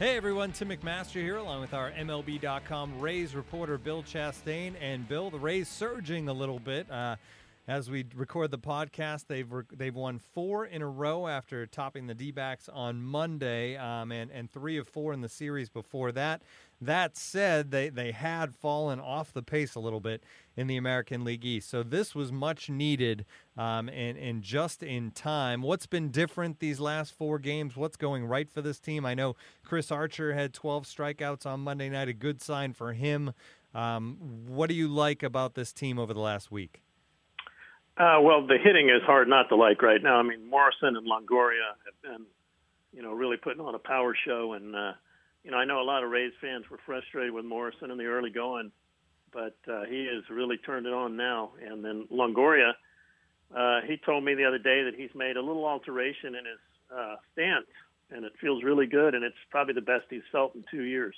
Hey everyone, Tim McMaster here, along with our MLB.com Rays reporter Bill Chastain. And Bill, the Rays surging a little bit uh, as we record the podcast. They've re- they've won four in a row after topping the D-backs on Monday, um, and and three of four in the series before that. That said, they they had fallen off the pace a little bit in the American League East, so this was much needed um, and and just in time. What's been different these last four games? What's going right for this team? I know Chris Archer had 12 strikeouts on Monday night, a good sign for him. Um, what do you like about this team over the last week? Uh, well, the hitting is hard not to like right now. I mean, Morrison and Longoria have been, you know, really putting on a power show, and uh, you know, I know a lot of Rays fans were frustrated with Morrison in the early going, but uh, he has really turned it on now. And then Longoria, uh, he told me the other day that he's made a little alteration in his uh, stance, and it feels really good, and it's probably the best he's felt in two years.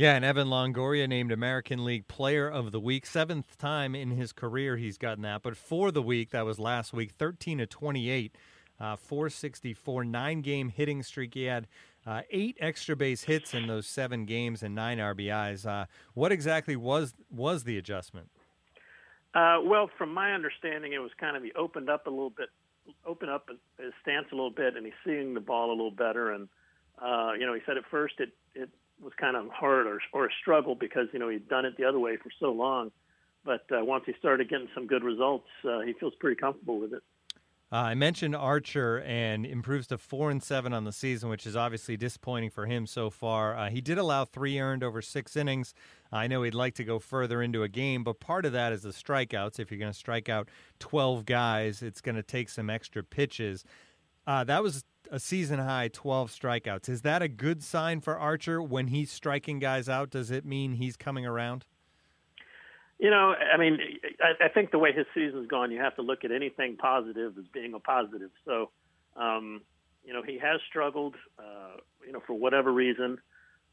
Yeah, and Evan Longoria named American League Player of the Week, seventh time in his career he's gotten that. But for the week, that was last week, 13 to 28, uh, 464, nine game hitting streak. He had uh, eight extra base hits in those seven games and nine RBIs. Uh, what exactly was was the adjustment? Uh, well, from my understanding, it was kind of he opened up a little bit, opened up his stance a little bit, and he's seeing the ball a little better. And uh, you know, he said at first it it was kind of hard or or a struggle because you know he'd done it the other way for so long. But uh, once he started getting some good results, uh, he feels pretty comfortable with it. Uh, I mentioned Archer and improves to four and seven on the season, which is obviously disappointing for him so far. Uh, he did allow three earned over six innings. I know he'd like to go further into a game, but part of that is the strikeouts. If you're going to strike out 12 guys, it's going to take some extra pitches. Uh, that was a season high 12 strikeouts. Is that a good sign for Archer when he's striking guys out? Does it mean he's coming around? You know, I mean, I, I think the way his season's gone, you have to look at anything positive as being a positive. So, um, you know, he has struggled, uh, you know, for whatever reason.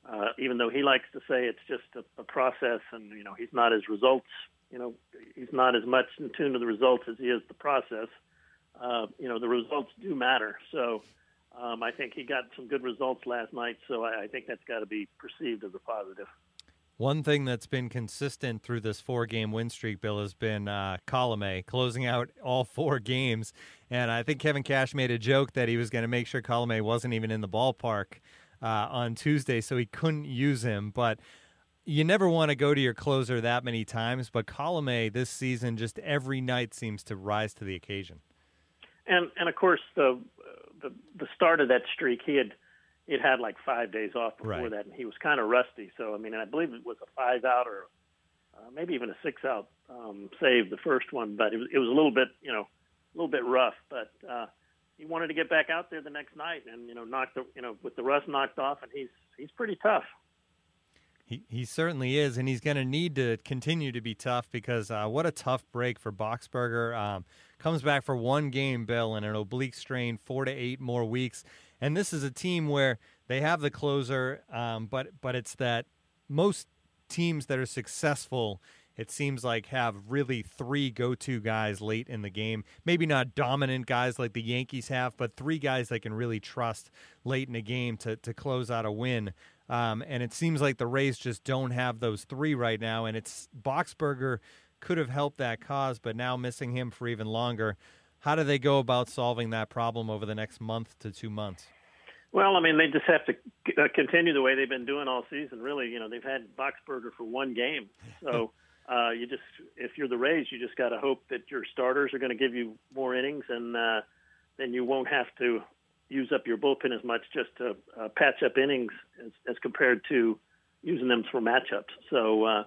Uh, even though he likes to say it's just a, a process, and you know, he's not as results. You know, he's not as much in tune to the results as he is the process. Uh, you know, the results do matter. So, um, I think he got some good results last night. So, I, I think that's got to be perceived as a positive. One thing that's been consistent through this four game win streak, Bill, has been uh, Colome closing out all four games. And I think Kevin Cash made a joke that he was going to make sure Colome wasn't even in the ballpark uh, on Tuesday, so he couldn't use him. But you never want to go to your closer that many times. But Colome this season, just every night seems to rise to the occasion. And and of course the the, the start of that streak, he had he'd had like five days off before Right. that, and he was kind of rusty. So I mean, I believe it was a five out or uh, maybe even a six out um, save the first one, but it was it was a little bit you know a little bit rough. But uh, he wanted to get back out there the next night, and you know knocked the you know with the rust knocked off, and he's he's pretty tough. He, he certainly is, and he's going to need to continue to be tough because uh, what a tough break for Boxberger. Um, comes back for one game, Bill, and an oblique strain, four to eight more weeks. And this is a team where they have the closer, um, but but it's that most teams that are successful, it seems like have really three go-to guys late in the game. Maybe not dominant guys like the Yankees have, but three guys they can really trust late in a game to to close out a win. Um, and it seems like the Rays just don't have those three right now. And it's Boxberger could have helped that cause, but now missing him for even longer. How do they go about solving that problem over the next month to two months? Well, I mean, they just have to uh, continue the way they've been doing all season. Really, you know, they've had Boxberger for one game, so uh, you just, if you're the Rays, you just got to hope that your starters are going to give you more innings, and uh, then you won't have to use up your bullpen as much just to uh, patch up innings as, as compared to using them for matchups. So, uh,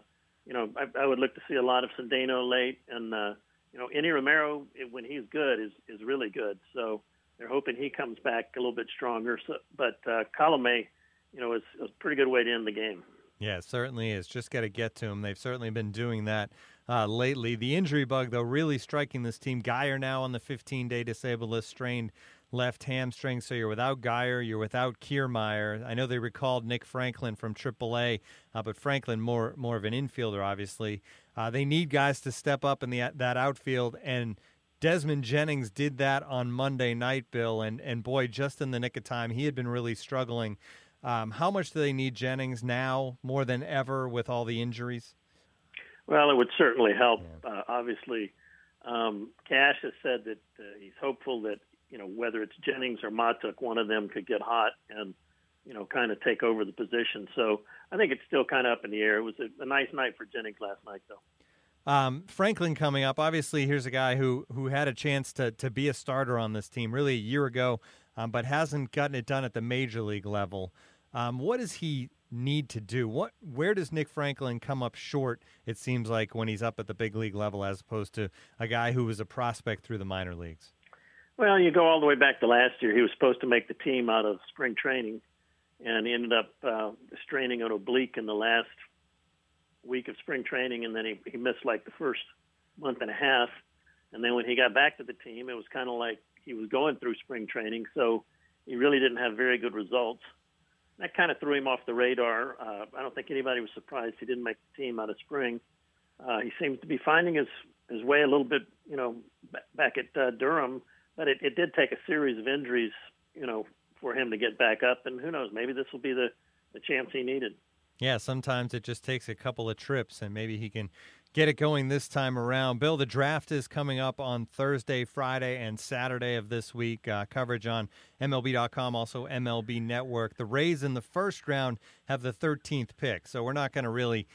you know, I, I would look to see a lot of Cedeno late, and uh, you know, Enny Romero when he's good is is really good. So they're hoping he comes back a little bit stronger. So, but uh, Colome, you know, is, is a pretty good way to end the game. Yeah, certainly is. Just got to get to him. They've certainly been doing that uh, lately. The injury bug, though, really striking this team. Guyer now on the 15 day disabled list, strained left hamstring. So you're without Guyer, you're without Kiermaier. I know they recalled Nick Franklin from AAA, uh, but Franklin more more of an infielder, obviously. Uh, they need guys to step up in the that outfield, and Desmond Jennings did that on Monday night, Bill, and and boy, just in the nick of time, he had been really struggling. Um, how much do they need Jennings now more than ever with all the injuries? Well, it would certainly help. Uh, obviously, um, Cash has said that uh, he's hopeful that you know whether it's Jennings or Mahtook, one of them could get hot and you know kind of take over the position. So I think it's still kind of up in the air. It was a, a nice night for Jennings last night, though. Um, Franklin coming up. Obviously, here's a guy who who had a chance to to be a starter on this team really a year ago, um, but hasn't gotten it done at the major league level. Um, what does he need to do? What where does Nick Franklin come up short? It seems like when he's up at the big league level, as opposed to a guy who was a prospect through the minor leagues. Well, you go all the way back to last year. He was supposed to make the team out of spring training, and ended up uh, straining an oblique in the last week of spring training, and then he, he missed like the first month and a half. And then when he got back to the team, it was kind of like he was going through spring training, so he really didn't have very good results. That kind of threw him off the radar. Uh, I don't think anybody was surprised he didn't make the team out of spring. Uh, he seems to be finding his his way a little bit, you know, back at uh, Durham, but it, it did take a series of injuries, you know, for him to get back up. And who knows, maybe this will be the the chance he needed. Yeah, sometimes it just takes a couple of trips, and maybe he can get it going this time around. Bill, the draft is coming up on Thursday, Friday, and Saturday of this week. Uh, coverage on MLB.com, also MLB Network. The Rays in the first round have the 13th pick, so we're not going to really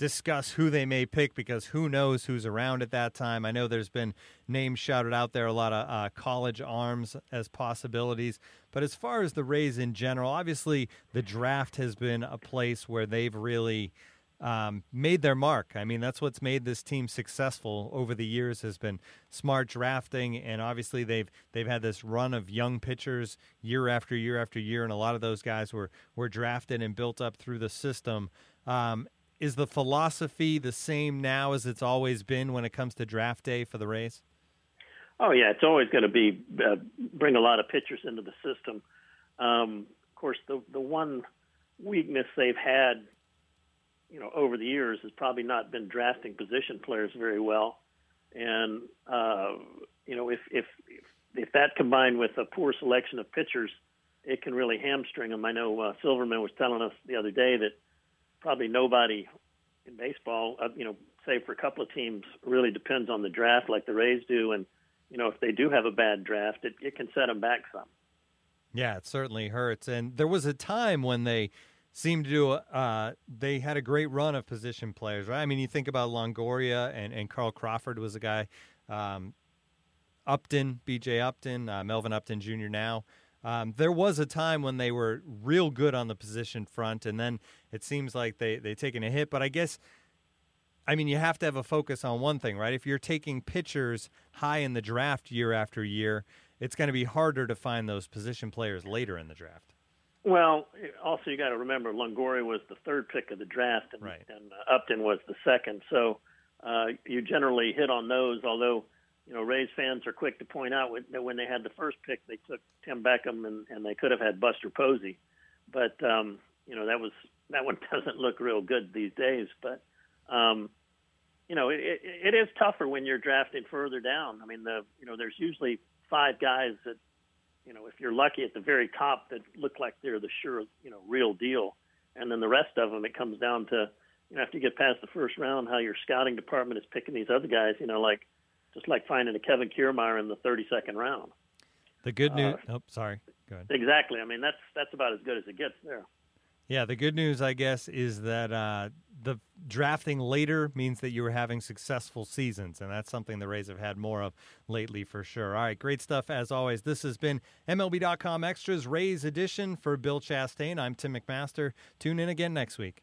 discuss who they may pick because who knows who's around at that time. I know there's been names shouted out there, a lot of uh, college arms as possibilities. But as far as the Rays in general, obviously the draft has been a place where they've really um, made their mark. I mean, that's what's made this team successful over the years has been smart drafting, and obviously they've they've had this run of young pitchers year after year after year, and a lot of those guys were were drafted and built up through the system. Um, is the philosophy the same now as it's always been when it comes to draft day for the Rays? Oh yeah, it's always going to be uh, bring a lot of pitchers into the system. Um, of course, the the one weakness they've had, you know, over the years has probably not been drafting position players very well, and uh, you know, if if if that combined with a poor selection of pitchers, it can really hamstring them. I know uh, Silverman was telling us the other day that probably nobody in baseball, uh, you know, save for a couple of teams, really depends on the draft like the Rays do. And, you know, if they do have a bad draft, it, it can set them back some. Yeah, it certainly hurts. And there was a time when they seemed to do, uh, they had a great run of position players, right? I mean, you think about Longoria and, and Carl Crawford was a guy, um, Upton, BJ Upton, uh, Melvin Upton Jr. now. Um, there was a time when they were real good on the position front, and then it seems like they they taken a hit. But I guess, I mean, you have to have a focus on one thing, right? If you're taking pitchers high in the draft year after year, it's going to be harder to find those position players later in the draft. Well, also you got to remember Longoria was the third pick of the draft, and, right. and uh, Upton was the second. So uh, you generally hit on those, although you know, Rays fans are quick to point out that when they had the first pick, they took Tim Beckham, and, and they could have had Buster Posey, but um, you know that was that one doesn't look real good these days. But um, you know, it, it is tougher when you're drafting further down. I mean, the you know, there's usually five guys that you know, if you're lucky at the very top, that look like they're the sure, you know, real deal, and then the rest of them, it comes down to you know, after you get past the first round, how your scouting department is picking these other guys. You know, like just like finding a Kevin Kiermaier in the 32nd round. The good news. Uh, oh, sorry. Go ahead. Exactly. I mean, that's that's about as good as it gets there. Yeah, the good news, I guess, is that uh, the drafting later means that you were having successful seasons, and that's something the Rays have had more of lately for sure. All right, great stuff as always. This has been MLB.com Extras Rays edition for Bill Chastain. I'm Tim McMaster. Tune in again next week.